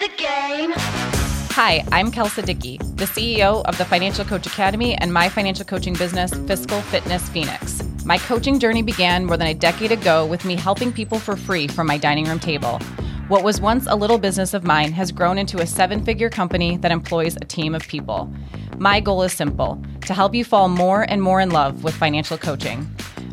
the game. Hi, I'm Kelsa Dickey, the CEO of the Financial Coach Academy and my financial coaching business, Fiscal Fitness Phoenix. My coaching journey began more than a decade ago with me helping people for free from my dining room table. What was once a little business of mine has grown into a seven figure company that employs a team of people. My goal is simple to help you fall more and more in love with financial coaching.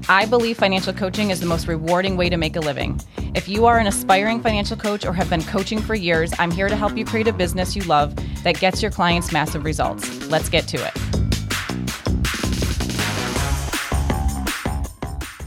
I believe financial coaching is the most rewarding way to make a living. If you are an aspiring financial coach or have been coaching for years, I'm here to help you create a business you love that gets your clients massive results. Let's get to it.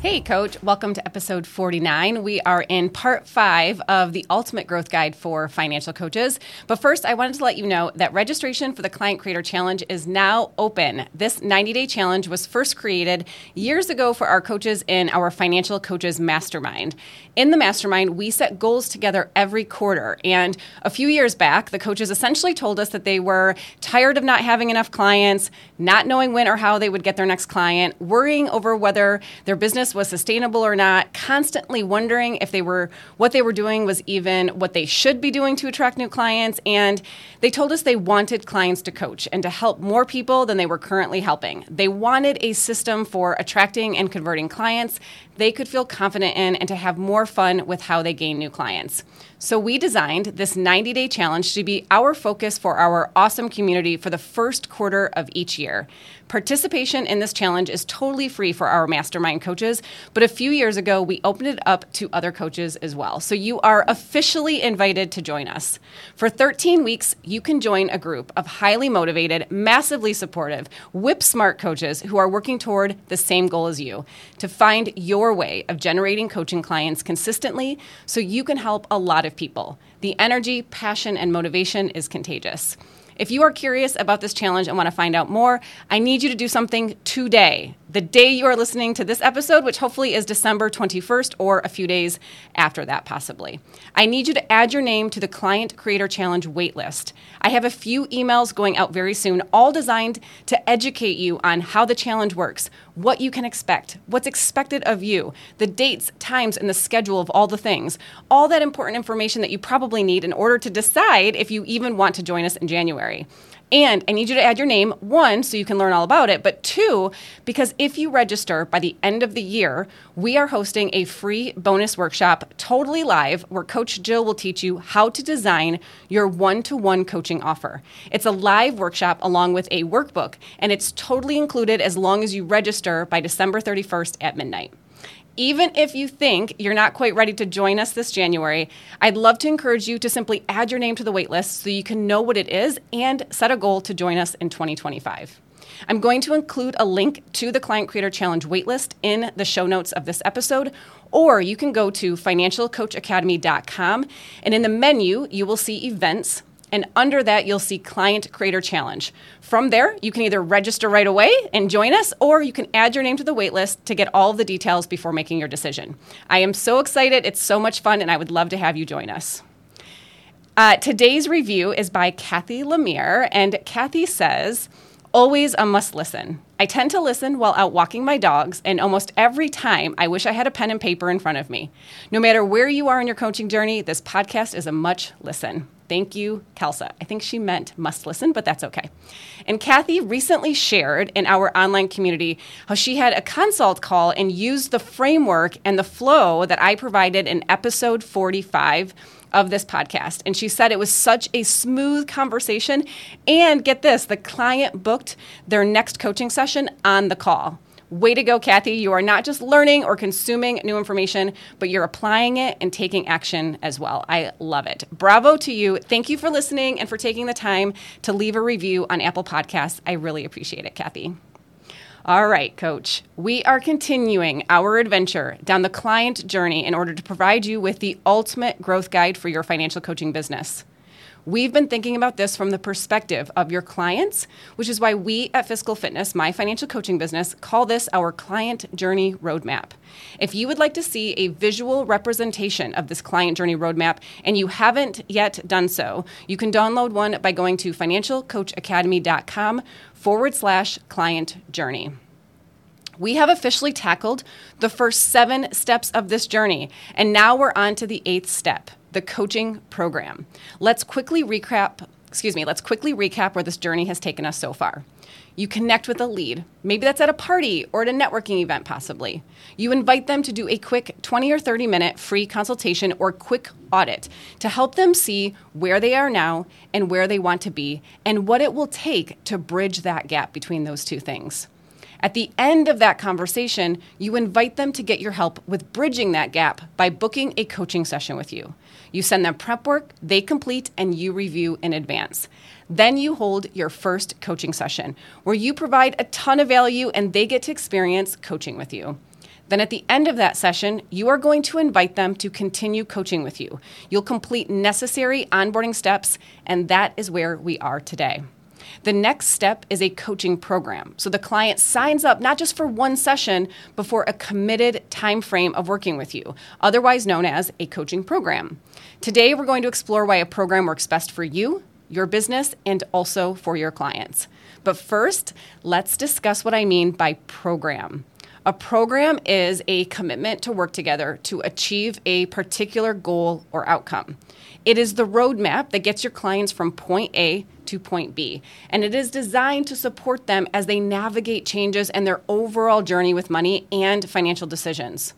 Hey, Coach. Welcome to episode 49. We are in part five of the Ultimate Growth Guide for Financial Coaches. But first, I wanted to let you know that registration for the Client Creator Challenge is now open. This 90 day challenge was first created years ago for our coaches in our Financial Coaches Mastermind. In the mastermind, we set goals together every quarter. And a few years back, the coaches essentially told us that they were tired of not having enough clients, not knowing when or how they would get their next client, worrying over whether their business business was sustainable or not, constantly wondering if they were what they were doing was even what they should be doing to attract new clients. And they told us they wanted clients to coach and to help more people than they were currently helping. They wanted a system for attracting and converting clients they could feel confident in and to have more fun with how they gain new clients. So, we designed this 90 day challenge to be our focus for our awesome community for the first quarter of each year. Participation in this challenge is totally free for our mastermind coaches, but a few years ago, we opened it up to other coaches as well. So, you are officially invited to join us. For 13 weeks, you can join a group of highly motivated, massively supportive, whip smart coaches who are working toward the same goal as you to find your your way of generating coaching clients consistently so you can help a lot of people. The energy, passion, and motivation is contagious. If you are curious about this challenge and want to find out more, I need you to do something today the day you are listening to this episode, which hopefully is December 21st or a few days after that, possibly. I need you to add your name to the Client Creator Challenge waitlist. I have a few emails going out very soon, all designed to educate you on how the challenge works, what you can expect, what's expected of you, the dates, times, and the schedule of all the things, all that important information that you probably need in order to decide if you even want to join us in January. And I need you to add your name, one, so you can learn all about it, but two, because if you register by the end of the year, we are hosting a free bonus workshop totally live where Coach Jill will teach you how to design your one to one coaching offer. It's a live workshop along with a workbook, and it's totally included as long as you register by December 31st at midnight even if you think you're not quite ready to join us this January, I'd love to encourage you to simply add your name to the waitlist so you can know what it is and set a goal to join us in 2025. I'm going to include a link to the Client Creator Challenge waitlist in the show notes of this episode, or you can go to financialcoachacademy.com and in the menu, you will see events and under that, you'll see Client Creator Challenge. From there, you can either register right away and join us, or you can add your name to the waitlist to get all the details before making your decision. I am so excited. It's so much fun, and I would love to have you join us. Uh, today's review is by Kathy Lemire, and Kathy says, Always a must listen. I tend to listen while out walking my dogs, and almost every time I wish I had a pen and paper in front of me. No matter where you are in your coaching journey, this podcast is a much listen. Thank you, Kelsa. I think she meant must listen, but that's okay. And Kathy recently shared in our online community how she had a consult call and used the framework and the flow that I provided in episode 45 of this podcast. And she said it was such a smooth conversation. And get this the client booked their next coaching session on the call. Way to go, Kathy. You are not just learning or consuming new information, but you're applying it and taking action as well. I love it. Bravo to you. Thank you for listening and for taking the time to leave a review on Apple Podcasts. I really appreciate it, Kathy. All right, coach. We are continuing our adventure down the client journey in order to provide you with the ultimate growth guide for your financial coaching business. We've been thinking about this from the perspective of your clients, which is why we at Fiscal Fitness, my financial coaching business, call this our client journey roadmap. If you would like to see a visual representation of this client journey roadmap and you haven't yet done so, you can download one by going to financialcoachacademy.com forward slash client journey. We have officially tackled the first seven steps of this journey, and now we're on to the eighth step the coaching program. Let's quickly recap, excuse me, let's quickly recap where this journey has taken us so far. You connect with a lead. Maybe that's at a party or at a networking event, possibly. You invite them to do a quick 20 or 30 minute free consultation or quick audit to help them see where they are now and where they want to be and what it will take to bridge that gap between those two things. At the end of that conversation, you invite them to get your help with bridging that gap by booking a coaching session with you. You send them prep work, they complete, and you review in advance. Then you hold your first coaching session where you provide a ton of value and they get to experience coaching with you. Then at the end of that session, you are going to invite them to continue coaching with you. You'll complete necessary onboarding steps, and that is where we are today. The next step is a coaching program. So the client signs up not just for one session, but for a committed time frame of working with you, otherwise known as a coaching program. Today, we're going to explore why a program works best for you, your business, and also for your clients. But first, let's discuss what I mean by program. A program is a commitment to work together to achieve a particular goal or outcome. It is the roadmap that gets your clients from point A to point B, and it is designed to support them as they navigate changes and their overall journey with money and financial decisions.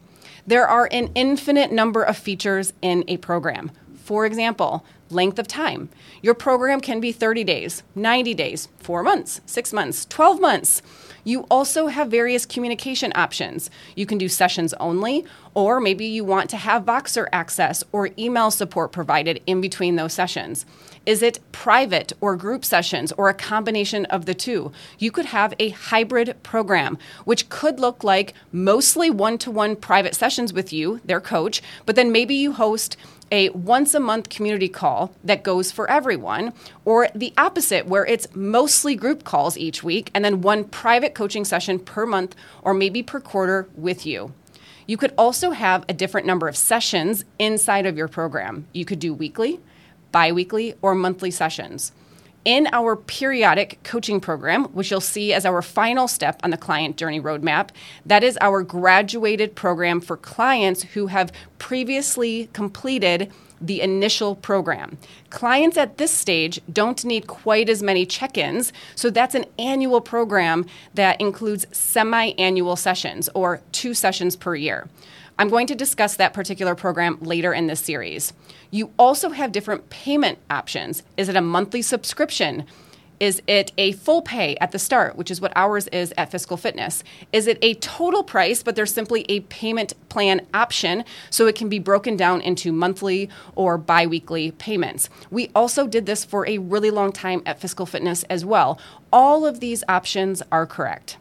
There are an infinite number of features in a program. For example, length of time. Your program can be 30 days, 90 days, four months, six months, 12 months. You also have various communication options. You can do sessions only, or maybe you want to have Voxer access or email support provided in between those sessions. Is it private or group sessions or a combination of the two? You could have a hybrid program, which could look like mostly one to one private sessions with you, their coach, but then maybe you host a once a month community call that goes for everyone, or the opposite, where it's mostly group calls each week and then one private coaching session per month or maybe per quarter with you. You could also have a different number of sessions inside of your program. You could do weekly, bi weekly, or monthly sessions in our periodic coaching program, which you'll see as our final step on the client journey roadmap, that is our graduated program for clients who have previously completed the initial program. Clients at this stage don't need quite as many check ins, so that's an annual program that includes semi annual sessions or two sessions per year. I'm going to discuss that particular program later in this series. You also have different payment options. Is it a monthly subscription? Is it a full pay at the start, which is what ours is at Fiscal Fitness? Is it a total price, but there's simply a payment plan option so it can be broken down into monthly or bi weekly payments? We also did this for a really long time at Fiscal Fitness as well. All of these options are correct.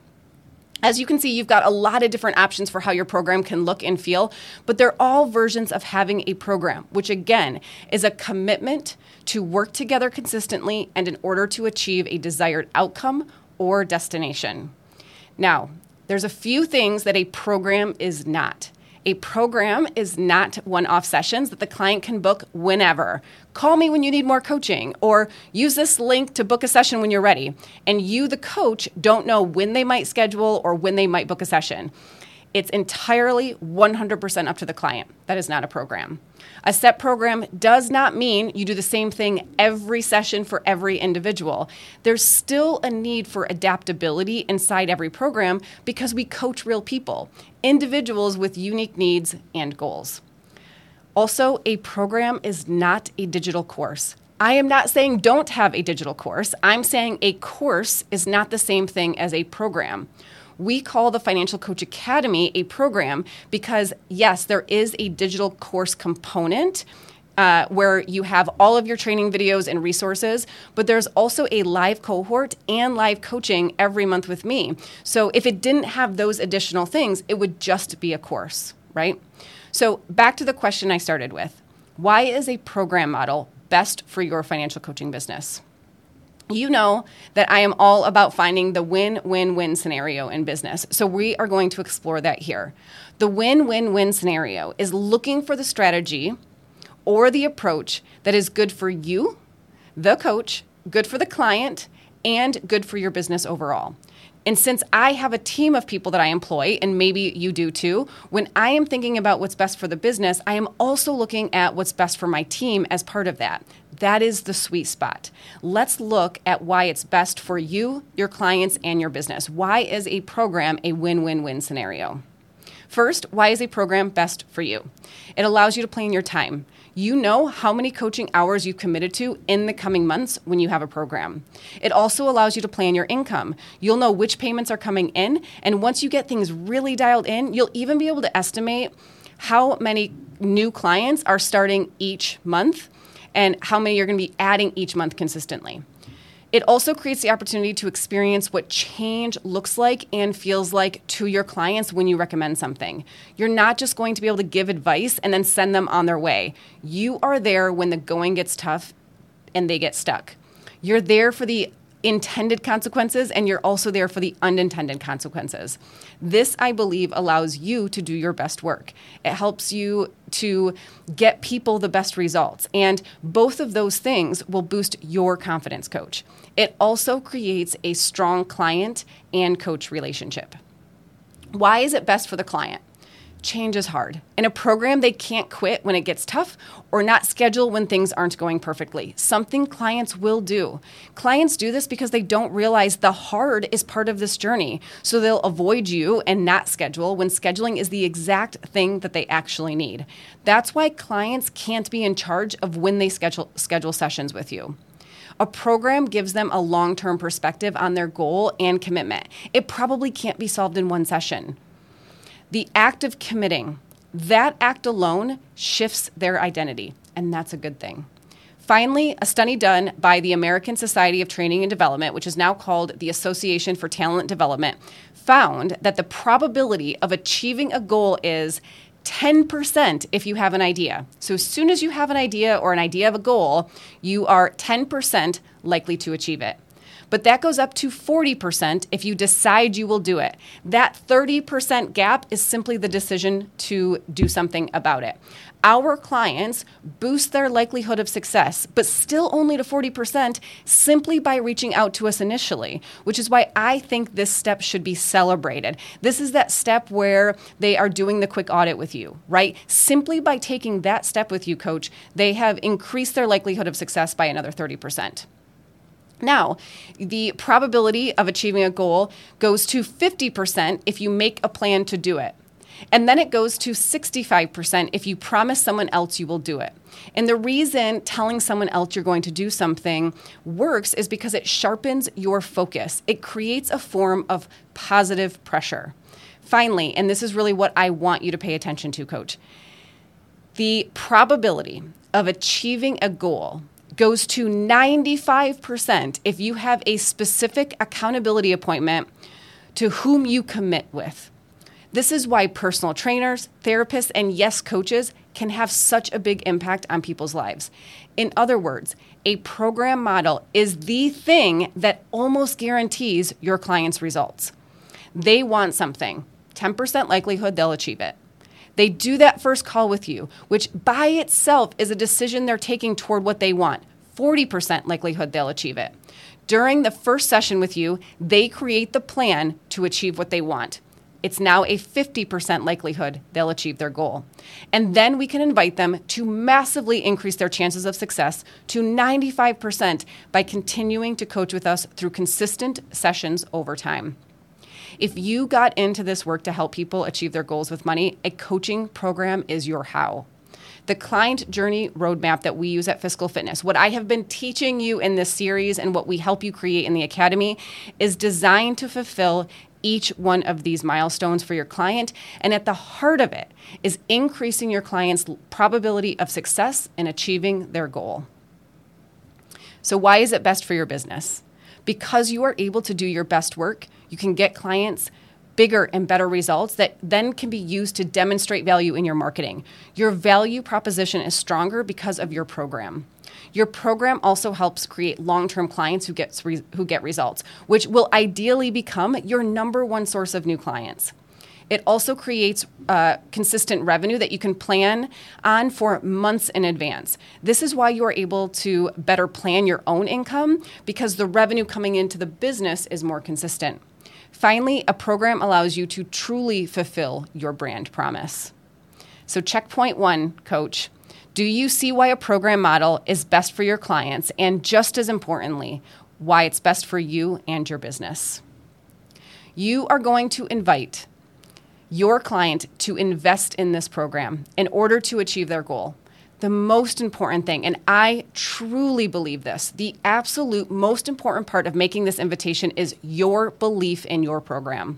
As you can see, you've got a lot of different options for how your program can look and feel, but they're all versions of having a program, which again is a commitment to work together consistently and in order to achieve a desired outcome or destination. Now, there's a few things that a program is not. A program is not one off sessions that the client can book whenever. Call me when you need more coaching, or use this link to book a session when you're ready. And you, the coach, don't know when they might schedule or when they might book a session. It's entirely 100% up to the client. That is not a program. A set program does not mean you do the same thing every session for every individual. There's still a need for adaptability inside every program because we coach real people, individuals with unique needs and goals. Also, a program is not a digital course. I am not saying don't have a digital course. I'm saying a course is not the same thing as a program. We call the Financial Coach Academy a program because, yes, there is a digital course component. Uh, where you have all of your training videos and resources, but there's also a live cohort and live coaching every month with me. So if it didn't have those additional things, it would just be a course, right? So back to the question I started with why is a program model best for your financial coaching business? You know that I am all about finding the win win win scenario in business. So we are going to explore that here. The win win win scenario is looking for the strategy or the approach that is good for you, the coach, good for the client, and good for your business overall. And since I have a team of people that I employ, and maybe you do too, when I am thinking about what's best for the business, I am also looking at what's best for my team as part of that. That is the sweet spot. Let's look at why it's best for you, your clients, and your business. Why is a program a win win win scenario? First, why is a program best for you? It allows you to plan your time. You know how many coaching hours you've committed to in the coming months when you have a program. It also allows you to plan your income. You'll know which payments are coming in, and once you get things really dialed in, you'll even be able to estimate how many new clients are starting each month and how many you're going to be adding each month consistently. It also creates the opportunity to experience what change looks like and feels like to your clients when you recommend something. You're not just going to be able to give advice and then send them on their way. You are there when the going gets tough and they get stuck. You're there for the intended consequences and you're also there for the unintended consequences. This, I believe, allows you to do your best work. It helps you to get people the best results. And both of those things will boost your confidence coach. It also creates a strong client and coach relationship. Why is it best for the client? Change is hard. In a program, they can't quit when it gets tough or not schedule when things aren't going perfectly. Something clients will do. Clients do this because they don't realize the hard is part of this journey. So they'll avoid you and not schedule when scheduling is the exact thing that they actually need. That's why clients can't be in charge of when they schedule, schedule sessions with you. A program gives them a long term perspective on their goal and commitment. It probably can't be solved in one session the act of committing, that act alone shifts their identity, and that's a good thing. Finally, a study done by the American Society of Training and Development, which is now called the Association for Talent Development, found that the probability of achieving a goal is 10% if you have an idea. So, as soon as you have an idea or an idea of a goal, you are 10% likely to achieve it but that goes up to 40% if you decide you will do it. That 30% gap is simply the decision to do something about it. Our clients boost their likelihood of success, but still only to 40% simply by reaching out to us initially, which is why I think this step should be celebrated. This is that step where they are doing the quick audit with you, right? Simply by taking that step with you, coach, they have increased their likelihood of success by another 30%. Now, the probability of achieving a goal goes to 50% if you make a plan to do it. And then it goes to 65% if you promise someone else you will do it. And the reason telling someone else you're going to do something works is because it sharpens your focus. It creates a form of positive pressure. Finally, and this is really what I want you to pay attention to, coach the probability of achieving a goal goes to 95% if you have a specific accountability appointment to whom you commit with. This is why personal trainers, therapists, and yes, coaches can have such a big impact on people's lives. In other words, a program model is the thing that almost guarantees your client's results. They want something, 10% likelihood they'll achieve it. They do that first call with you, which by itself is a decision they're taking toward what they want. 40% likelihood they'll achieve it. During the first session with you, they create the plan to achieve what they want. It's now a 50% likelihood they'll achieve their goal. And then we can invite them to massively increase their chances of success to 95% by continuing to coach with us through consistent sessions over time. If you got into this work to help people achieve their goals with money, a coaching program is your how. The client journey roadmap that we use at Fiscal Fitness, what I have been teaching you in this series and what we help you create in the academy, is designed to fulfill each one of these milestones for your client. And at the heart of it is increasing your client's probability of success in achieving their goal. So, why is it best for your business? Because you are able to do your best work, you can get clients bigger and better results that then can be used to demonstrate value in your marketing. Your value proposition is stronger because of your program. Your program also helps create long-term clients who get who get results, which will ideally become your number one source of new clients. It also creates uh, consistent revenue that you can plan on for months in advance. This is why you are able to better plan your own income because the revenue coming into the business is more consistent. Finally, a program allows you to truly fulfill your brand promise. So, checkpoint one, coach. Do you see why a program model is best for your clients? And just as importantly, why it's best for you and your business. You are going to invite your client to invest in this program in order to achieve their goal. The most important thing, and I truly believe this, the absolute most important part of making this invitation is your belief in your program.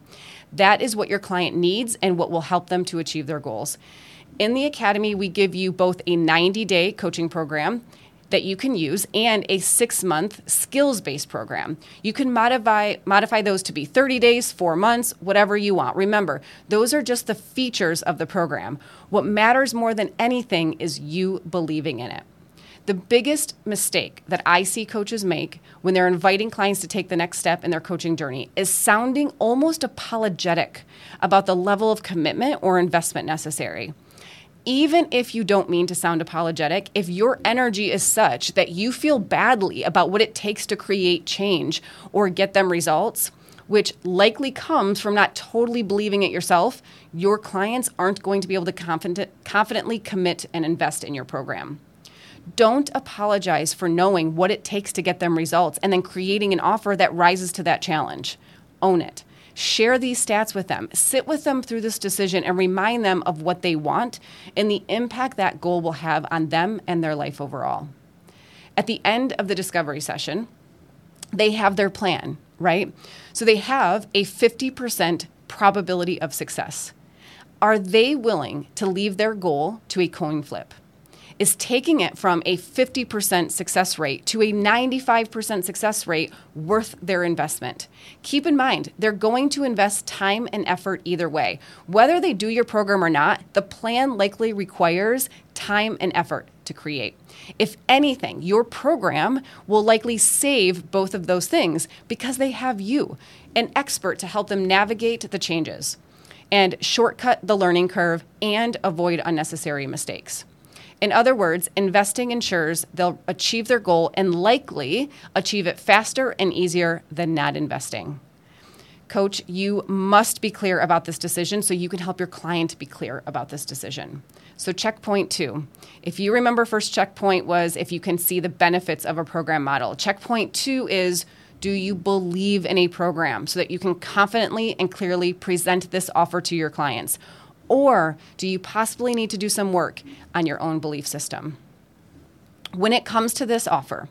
That is what your client needs and what will help them to achieve their goals. In the Academy, we give you both a 90 day coaching program that you can use and a six month skills based program. You can modify, modify those to be 30 days, four months, whatever you want. Remember, those are just the features of the program. What matters more than anything is you believing in it. The biggest mistake that I see coaches make when they're inviting clients to take the next step in their coaching journey is sounding almost apologetic about the level of commitment or investment necessary even if you don't mean to sound apologetic, if your energy is such that you feel badly about what it takes to create change or get them results, which likely comes from not totally believing it yourself, your clients aren't going to be able to confident, confidently commit and invest in your program. Don't apologize for knowing what it takes to get them results and then creating an offer that rises to that challenge. Own it. Share these stats with them. Sit with them through this decision and remind them of what they want and the impact that goal will have on them and their life overall. At the end of the discovery session, they have their plan, right? So they have a 50% probability of success. Are they willing to leave their goal to a coin flip? Is taking it from a 50% success rate to a 95% success rate worth their investment. Keep in mind, they're going to invest time and effort either way. Whether they do your program or not, the plan likely requires time and effort to create. If anything, your program will likely save both of those things because they have you, an expert to help them navigate the changes and shortcut the learning curve and avoid unnecessary mistakes. In other words, investing ensures they'll achieve their goal and likely achieve it faster and easier than not investing. Coach, you must be clear about this decision so you can help your client be clear about this decision. So, checkpoint two. If you remember, first checkpoint was if you can see the benefits of a program model. Checkpoint two is do you believe in a program so that you can confidently and clearly present this offer to your clients? Or do you possibly need to do some work on your own belief system? When it comes to this offer,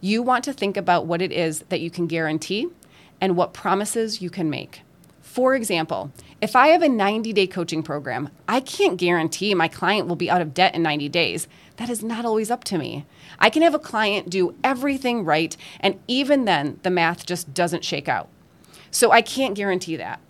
you want to think about what it is that you can guarantee and what promises you can make. For example, if I have a 90 day coaching program, I can't guarantee my client will be out of debt in 90 days. That is not always up to me. I can have a client do everything right, and even then, the math just doesn't shake out. So I can't guarantee that.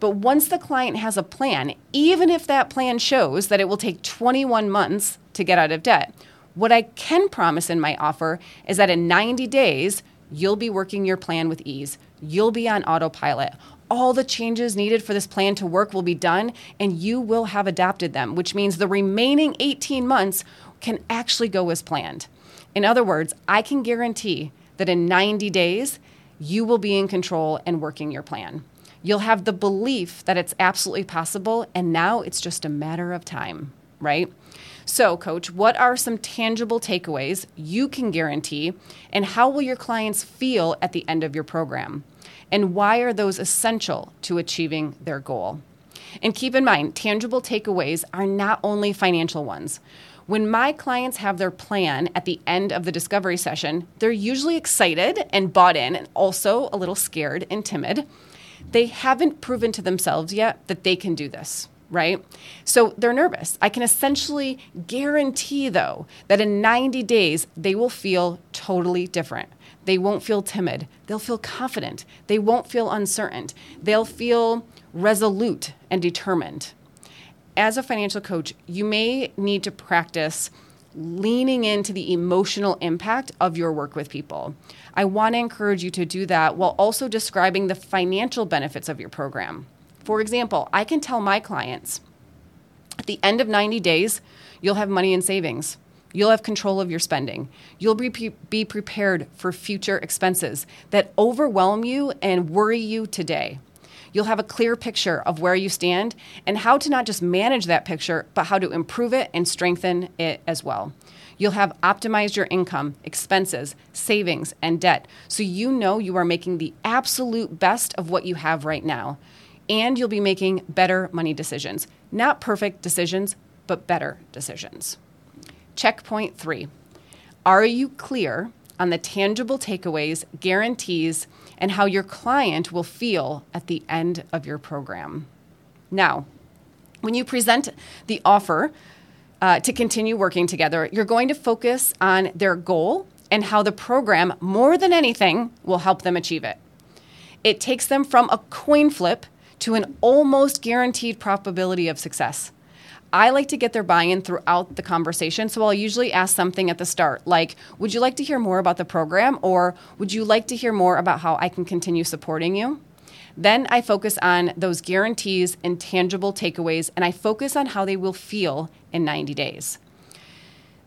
But once the client has a plan, even if that plan shows that it will take 21 months to get out of debt, what I can promise in my offer is that in 90 days, you'll be working your plan with ease. You'll be on autopilot. All the changes needed for this plan to work will be done, and you will have adapted them, which means the remaining 18 months can actually go as planned. In other words, I can guarantee that in 90 days, you will be in control and working your plan. You'll have the belief that it's absolutely possible, and now it's just a matter of time, right? So, coach, what are some tangible takeaways you can guarantee, and how will your clients feel at the end of your program? And why are those essential to achieving their goal? And keep in mind, tangible takeaways are not only financial ones. When my clients have their plan at the end of the discovery session, they're usually excited and bought in, and also a little scared and timid they haven't proven to themselves yet that they can do this right? So they're nervous. I can essentially guarantee, though, that in 90 days, they will feel totally different. They won't feel timid. They'll feel confident. They won't feel uncertain. They'll feel resolute and determined. As a financial coach, you may need to practice leaning into the emotional impact of your work with people. I want to encourage you to do that while also describing the financial benefits of your program. For example, I can tell my clients at the end of 90 days, you'll have money in savings. You'll have control of your spending. You'll be, be prepared for future expenses that overwhelm you and worry you today. You'll have a clear picture of where you stand and how to not just manage that picture, but how to improve it and strengthen it as well. You'll have optimized your income, expenses, savings, and debt so you know you are making the absolute best of what you have right now. And you'll be making better money decisions. Not perfect decisions, but better decisions. Checkpoint three Are you clear on the tangible takeaways, guarantees, and how your client will feel at the end of your program? Now, when you present the offer uh, to continue working together, you're going to focus on their goal and how the program, more than anything, will help them achieve it. It takes them from a coin flip to an almost guaranteed probability of success. I like to get their buy in throughout the conversation. So I'll usually ask something at the start, like, Would you like to hear more about the program? Or would you like to hear more about how I can continue supporting you? Then I focus on those guarantees and tangible takeaways, and I focus on how they will feel in 90 days.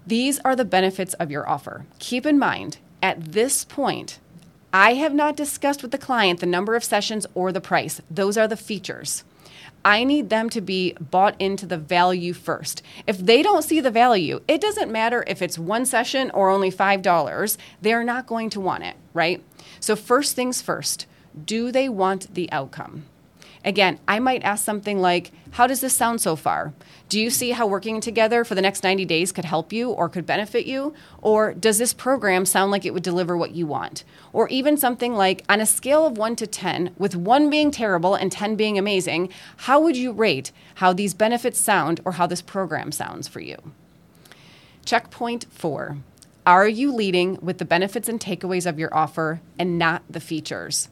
These are the benefits of your offer. Keep in mind, at this point, I have not discussed with the client the number of sessions or the price. Those are the features. I need them to be bought into the value first. If they don't see the value, it doesn't matter if it's one session or only $5, they're not going to want it, right? So, first things first, do they want the outcome? Again, I might ask something like, How does this sound so far? Do you see how working together for the next 90 days could help you or could benefit you? Or does this program sound like it would deliver what you want? Or even something like, On a scale of 1 to 10, with 1 being terrible and 10 being amazing, how would you rate how these benefits sound or how this program sounds for you? Checkpoint four Are you leading with the benefits and takeaways of your offer and not the features?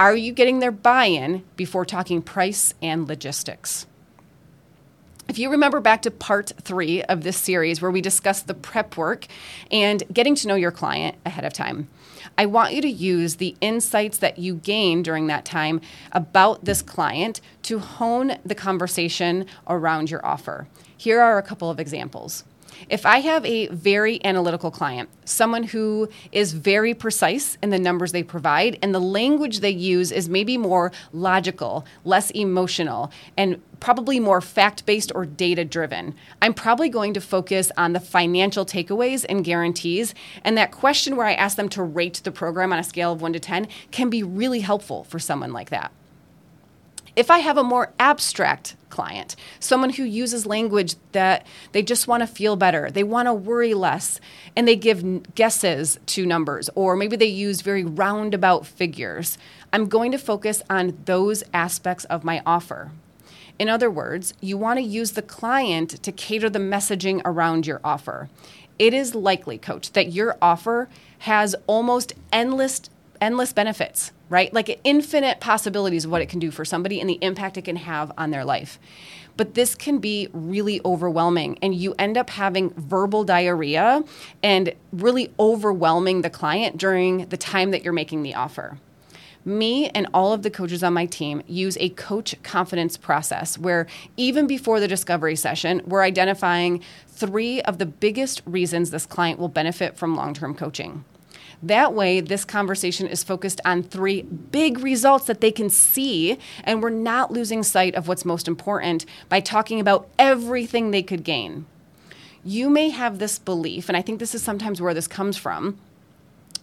Are you getting their buy in before talking price and logistics? If you remember back to part three of this series where we discussed the prep work and getting to know your client ahead of time, I want you to use the insights that you gain during that time about this client to hone the conversation around your offer. Here are a couple of examples. If I have a very analytical client, someone who is very precise in the numbers they provide, and the language they use is maybe more logical, less emotional, and probably more fact based or data driven. I'm probably going to focus on the financial takeaways and guarantees. And that question where I ask them to rate the program on a scale of 1 to 10 can be really helpful for someone like that. If I have a more abstract client, someone who uses language that they just want to feel better, they want to worry less, and they give guesses to numbers, or maybe they use very roundabout figures, I'm going to focus on those aspects of my offer. In other words, you want to use the client to cater the messaging around your offer. It is likely, coach, that your offer has almost endless endless benefits, right? Like infinite possibilities of what it can do for somebody and the impact it can have on their life. But this can be really overwhelming, and you end up having verbal diarrhea and really overwhelming the client during the time that you're making the offer. Me and all of the coaches on my team use a coach confidence process where, even before the discovery session, we're identifying three of the biggest reasons this client will benefit from long term coaching. That way, this conversation is focused on three big results that they can see, and we're not losing sight of what's most important by talking about everything they could gain. You may have this belief, and I think this is sometimes where this comes from,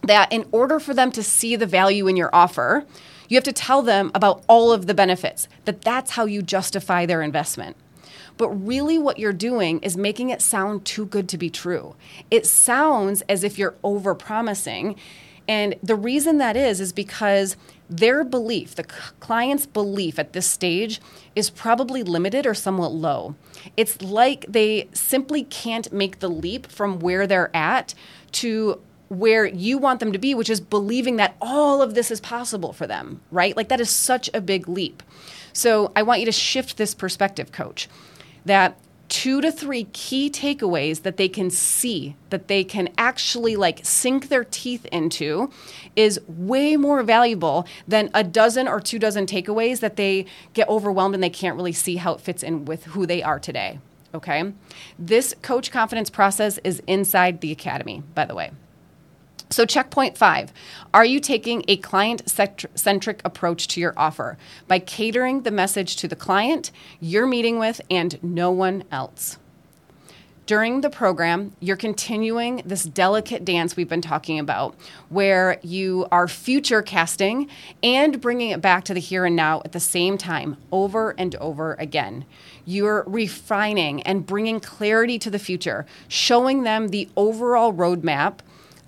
that in order for them to see the value in your offer, you have to tell them about all of the benefits, that that's how you justify their investment. But really, what you're doing is making it sound too good to be true. It sounds as if you're over promising. And the reason that is, is because their belief, the client's belief at this stage, is probably limited or somewhat low. It's like they simply can't make the leap from where they're at to where you want them to be, which is believing that all of this is possible for them, right? Like that is such a big leap. So I want you to shift this perspective, coach that two to three key takeaways that they can see that they can actually like sink their teeth into is way more valuable than a dozen or two dozen takeaways that they get overwhelmed and they can't really see how it fits in with who they are today okay? This coach confidence process is inside the academy by the way So, checkpoint five Are you taking a client centric approach to your offer by catering the message to the client you're meeting with and no one else? During the program, you're continuing this delicate dance we've been talking about, where you are future casting and bringing it back to the here and now at the same time, over and over again. You're refining and bringing clarity to the future, showing them the overall roadmap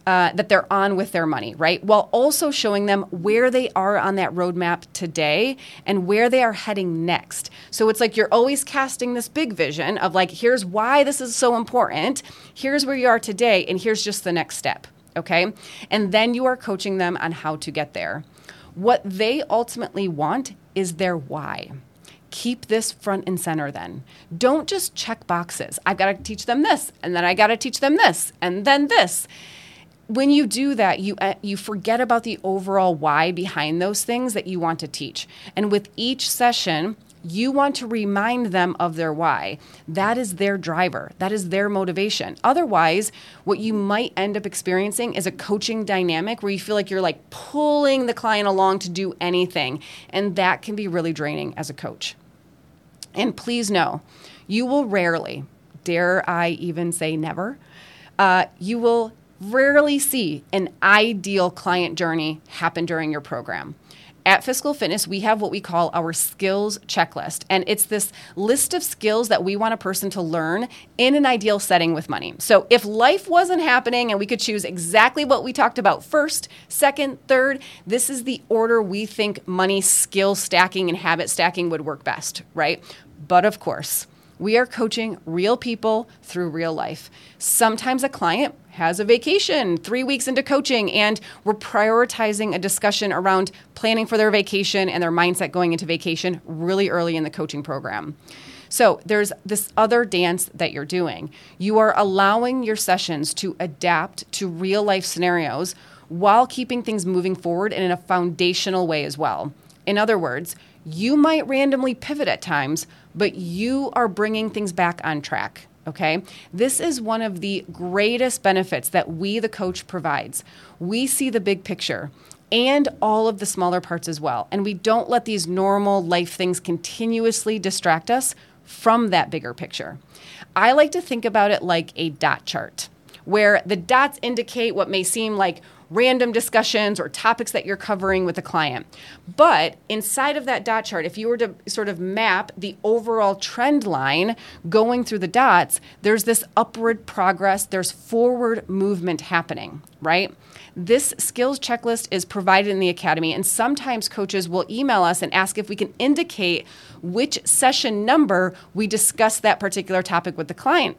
uh, that they're on with their money, right? While also showing them where they are on that roadmap today and where they are heading next. So it's like you're always casting this big vision of like, here's why this is so important, here's where you are today, and here's just the next step, okay? And then you are coaching them on how to get there. What they ultimately want is their why keep this front and center then. Don't just check boxes. I've got to teach them this, and then I got to teach them this, and then this when you do that, you uh, you forget about the overall why behind those things that you want to teach. And with each session, you want to remind them of their why. That is their driver. That is their motivation. Otherwise, what you might end up experiencing is a coaching dynamic where you feel like you're like pulling the client along to do anything, and that can be really draining as a coach. And please know, you will rarely, dare I even say never, uh, you will rarely see an ideal client journey happen during your program. At Fiscal Fitness, we have what we call our skills checklist. And it's this list of skills that we want a person to learn in an ideal setting with money. So if life wasn't happening and we could choose exactly what we talked about first, second, third, this is the order we think money skill stacking and habit stacking would work best, right? But of course, we are coaching real people through real life. Sometimes a client has a vacation three weeks into coaching, and we're prioritizing a discussion around planning for their vacation and their mindset going into vacation really early in the coaching program. So there's this other dance that you're doing. You are allowing your sessions to adapt to real life scenarios while keeping things moving forward and in a foundational way as well. In other words, you might randomly pivot at times, but you are bringing things back on track. Okay. This is one of the greatest benefits that we, the coach, provides. We see the big picture and all of the smaller parts as well. And we don't let these normal life things continuously distract us from that bigger picture. I like to think about it like a dot chart, where the dots indicate what may seem like random discussions or topics that you're covering with a client. But inside of that dot chart, if you were to sort of map the overall trend line going through the dots, there's this upward progress, there's forward movement happening, right? This skills checklist is provided in the academy, and sometimes coaches will email us and ask if we can indicate which session number we discuss that particular topic with the client.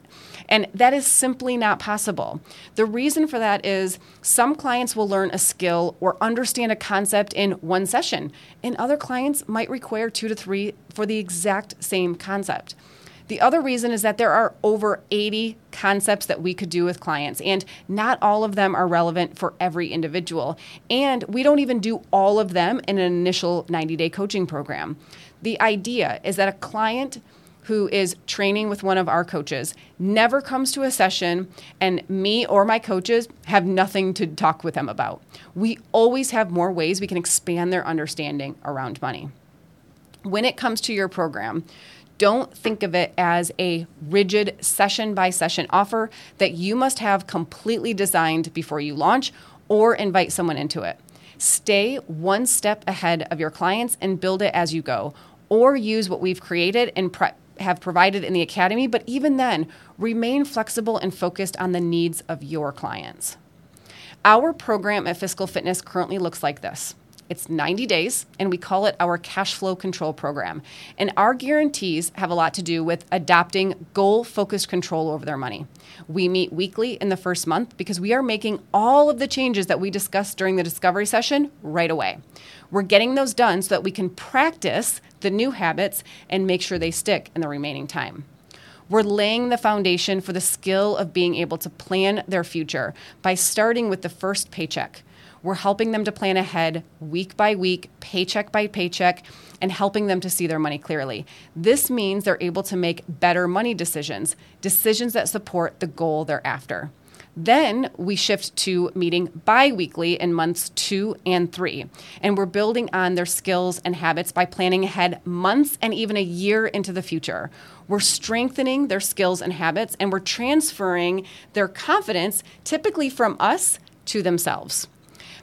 And that is simply not possible. The reason for that is some clients will learn a skill or understand a concept in one session, and other clients might require two to three for the exact same concept. The other reason is that there are over 80 concepts that we could do with clients, and not all of them are relevant for every individual. And we don't even do all of them in an initial 90 day coaching program. The idea is that a client who is training with one of our coaches never comes to a session and me or my coaches have nothing to talk with them about. We always have more ways we can expand their understanding around money. When it comes to your program, don't think of it as a rigid session by session offer that you must have completely designed before you launch or invite someone into it. Stay one step ahead of your clients and build it as you go, or use what we've created and pre- have provided in the academy, but even then, remain flexible and focused on the needs of your clients. Our program at Fiscal Fitness currently looks like this. It's 90 days, and we call it our cash flow control program. And our guarantees have a lot to do with adopting goal focused control over their money. We meet weekly in the first month because we are making all of the changes that we discussed during the discovery session right away. We're getting those done so that we can practice the new habits and make sure they stick in the remaining time. We're laying the foundation for the skill of being able to plan their future by starting with the first paycheck. We're helping them to plan ahead week by week, paycheck by paycheck, and helping them to see their money clearly. This means they're able to make better money decisions, decisions that support the goal they're after. Then we shift to meeting bi weekly in months two and three. And we're building on their skills and habits by planning ahead months and even a year into the future. We're strengthening their skills and habits and we're transferring their confidence, typically from us, to themselves.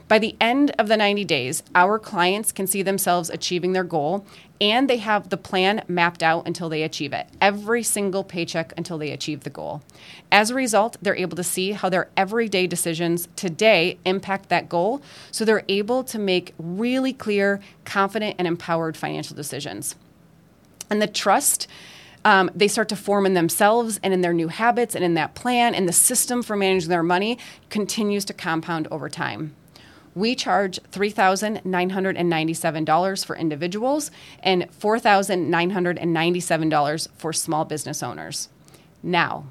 By the end of the 90 days, our clients can see themselves achieving their goal and they have the plan mapped out until they achieve it, every single paycheck until they achieve the goal. As a result, they're able to see how their everyday decisions today impact that goal, so they're able to make really clear, confident, and empowered financial decisions. And the trust um, they start to form in themselves and in their new habits and in that plan, and the system for managing their money continues to compound over time. We charge $3,997 for individuals and $4,997 for small business owners. Now,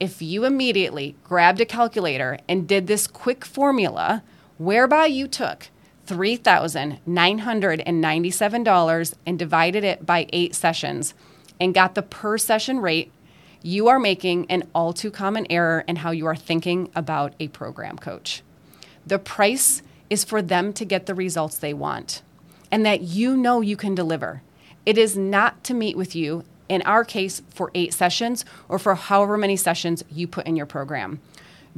if you immediately grabbed a calculator and did this quick formula whereby you took $3,997 and divided it by eight sessions and got the per session rate, you are making an all too common error in how you are thinking about a program coach. The price is for them to get the results they want and that you know you can deliver. It is not to meet with you, in our case, for eight sessions or for however many sessions you put in your program.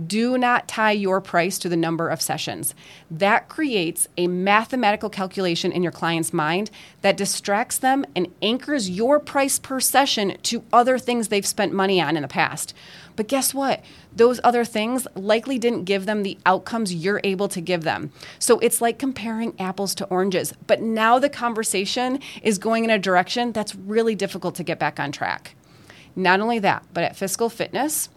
Do not tie your price to the number of sessions. That creates a mathematical calculation in your client's mind that distracts them and anchors your price per session to other things they've spent money on in the past. But guess what? Those other things likely didn't give them the outcomes you're able to give them. So it's like comparing apples to oranges. But now the conversation is going in a direction that's really difficult to get back on track. Not only that, but at Fiscal Fitness,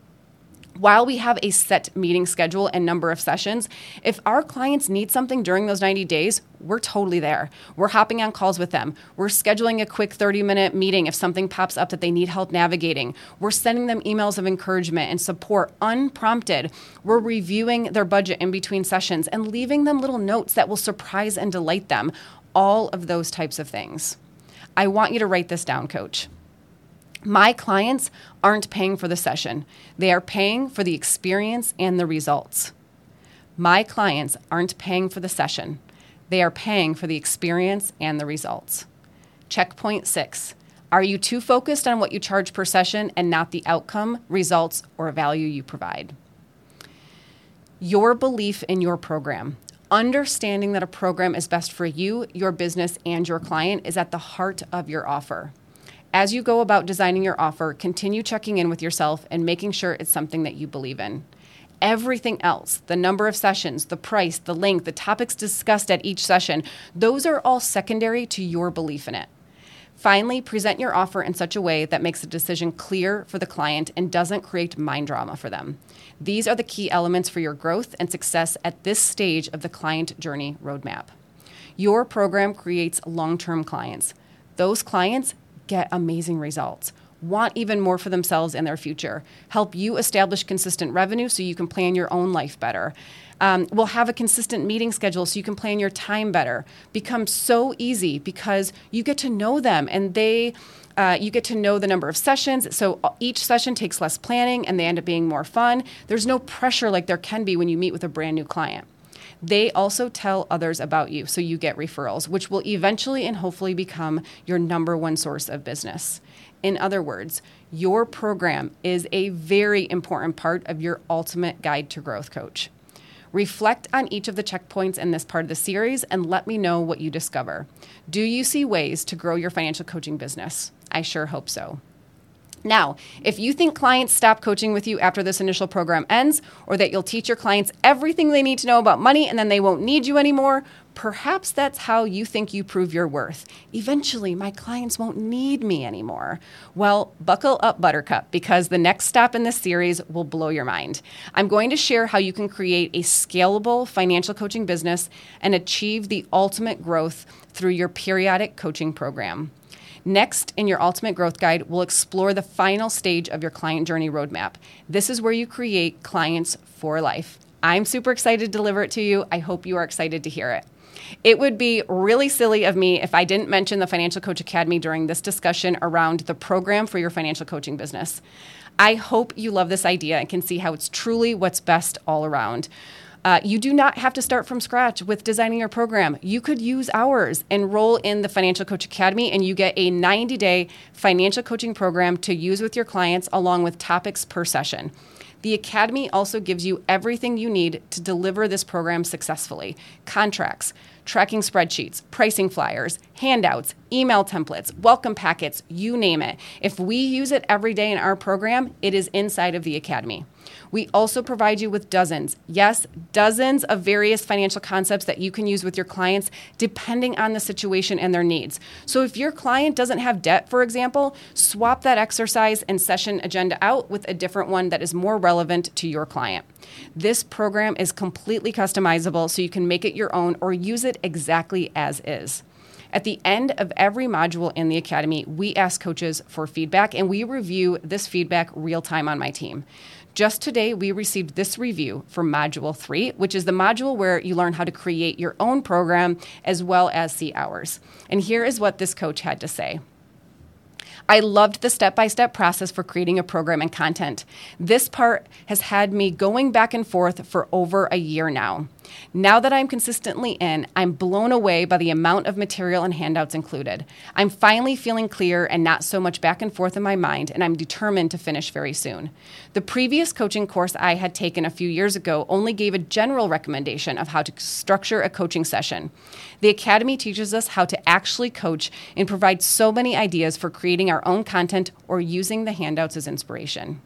while we have a set meeting schedule and number of sessions, if our clients need something during those 90 days, we're totally there. We're hopping on calls with them. We're scheduling a quick 30 minute meeting if something pops up that they need help navigating. We're sending them emails of encouragement and support unprompted. We're reviewing their budget in between sessions and leaving them little notes that will surprise and delight them. All of those types of things. I want you to write this down, coach. My clients aren't paying for the session, they are paying for the experience and the results. My clients aren't paying for the session, they are paying for the experience and the results. Checkpoint six Are you too focused on what you charge per session and not the outcome, results, or value you provide? Your belief in your program. Understanding that a program is best for you, your business, and your client is at the heart of your offer. As you go about designing your offer, continue checking in with yourself and making sure it's something that you believe in. Everything else, the number of sessions, the price, the length, the topics discussed at each session, those are all secondary to your belief in it. Finally, present your offer in such a way that makes the decision clear for the client and doesn't create mind drama for them. These are the key elements for your growth and success at this stage of the client journey roadmap. Your program creates long term clients. Those clients get amazing results, want even more for themselves and their future, help you establish consistent revenue so you can plan your own life better. Um, will have a consistent meeting schedule so you can plan your time better. Become so easy because you get to know them and they. Uh, you get to know the number of sessions, so each session takes less planning and they end up being more fun. There's no pressure like there can be when you meet with a brand new client. They also tell others about you, so you get referrals, which will eventually and hopefully become your number one source of business. In other words, your program is a very important part of your ultimate guide to growth coach. Reflect on each of the checkpoints in this part of the series and let me know what you discover. Do you see ways to grow your financial coaching business? I sure hope so. Now, if you think clients stop coaching with you after this initial program ends, or that you'll teach your clients everything they need to know about money and then they won't need you anymore, perhaps that's how you think you prove your worth. Eventually, my clients won't need me anymore. Well, buckle up, Buttercup, because the next stop in this series will blow your mind. I'm going to share how you can create a scalable financial coaching business and achieve the ultimate growth through your periodic coaching program. Next, in your Ultimate Growth Guide, we'll explore the final stage of your client journey roadmap. This is where you create clients for life. I'm super excited to deliver it to you. I hope you are excited to hear it. It would be really silly of me if I didn't mention the Financial Coach Academy during this discussion around the program for your financial coaching business. I hope you love this idea and can see how it's truly what's best all around. Uh, you do not have to start from scratch with designing your program. You could use ours, enroll in the Financial Coach Academy, and you get a 90 day financial coaching program to use with your clients along with topics per session. The Academy also gives you everything you need to deliver this program successfully contracts, tracking spreadsheets, pricing flyers, handouts, email templates, welcome packets, you name it. If we use it every day in our program, it is inside of the Academy. We also provide you with dozens, yes, dozens of various financial concepts that you can use with your clients depending on the situation and their needs. So if your client doesn't have debt, for example, swap that exercise and session agenda out with a different one that is more relevant to your client. This program is completely customizable so you can make it your own or use it exactly as is. At the end of every module in the Academy, we ask coaches for feedback and we review this feedback real time on my team. Just today, we received this review for Module 3, which is the module where you learn how to create your own program as well as see ours. And here is what this coach had to say. I loved the step by step process for creating a program and content. This part has had me going back and forth for over a year now. Now that I'm consistently in, I'm blown away by the amount of material and handouts included. I'm finally feeling clear and not so much back and forth in my mind, and I'm determined to finish very soon. The previous coaching course I had taken a few years ago only gave a general recommendation of how to structure a coaching session. The Academy teaches us how to actually coach and provides so many ideas for creating our own content or using the handouts as inspiration.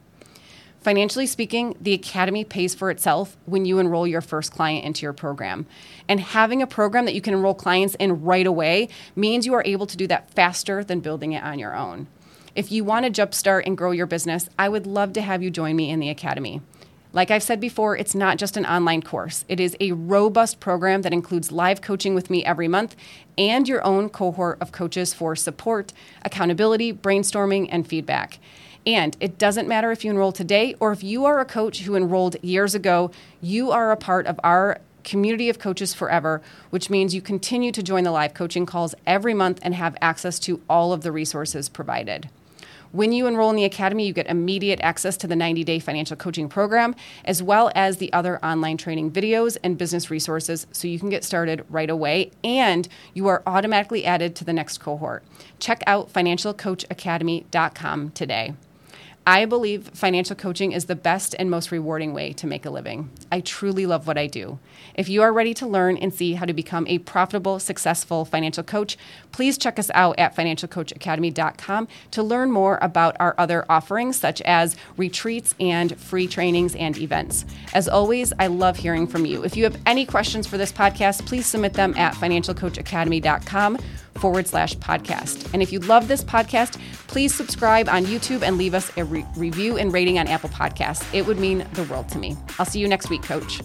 Financially speaking, the Academy pays for itself when you enroll your first client into your program. And having a program that you can enroll clients in right away means you are able to do that faster than building it on your own. If you want to jumpstart and grow your business, I would love to have you join me in the Academy. Like I've said before, it's not just an online course. It is a robust program that includes live coaching with me every month and your own cohort of coaches for support, accountability, brainstorming, and feedback. And it doesn't matter if you enroll today or if you are a coach who enrolled years ago, you are a part of our community of coaches forever, which means you continue to join the live coaching calls every month and have access to all of the resources provided. When you enroll in the Academy, you get immediate access to the 90 day financial coaching program, as well as the other online training videos and business resources so you can get started right away. And you are automatically added to the next cohort. Check out financialcoachacademy.com today. I believe financial coaching is the best and most rewarding way to make a living. I truly love what I do. If you are ready to learn and see how to become a profitable, successful financial coach, please check us out at financialcoachacademy.com to learn more about our other offerings, such as retreats and free trainings and events. As always, I love hearing from you. If you have any questions for this podcast, please submit them at financialcoachacademy.com forward slash podcast. And if you love this podcast, please subscribe on YouTube and leave us a re- review and rating on Apple Podcasts. It would mean the world to me. I'll see you next week, Coach.